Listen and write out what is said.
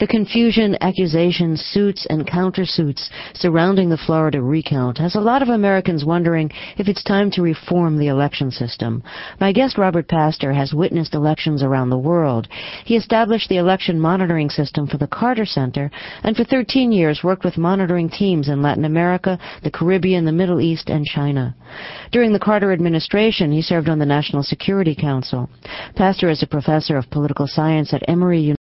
The confusion, accusations, suits, and countersuits surrounding the Florida recount has a lot of Americans wondering if it's time to reform the election system. My guest Robert Pastor has witnessed elections around the world. He established the election monitoring system for the Carter Center and for 13 years worked with monitoring teams in Latin America, the Caribbean, the Middle East, and China. During the Carter administration, he served on the National Security Council. Pastor is a professor of political science at Emory University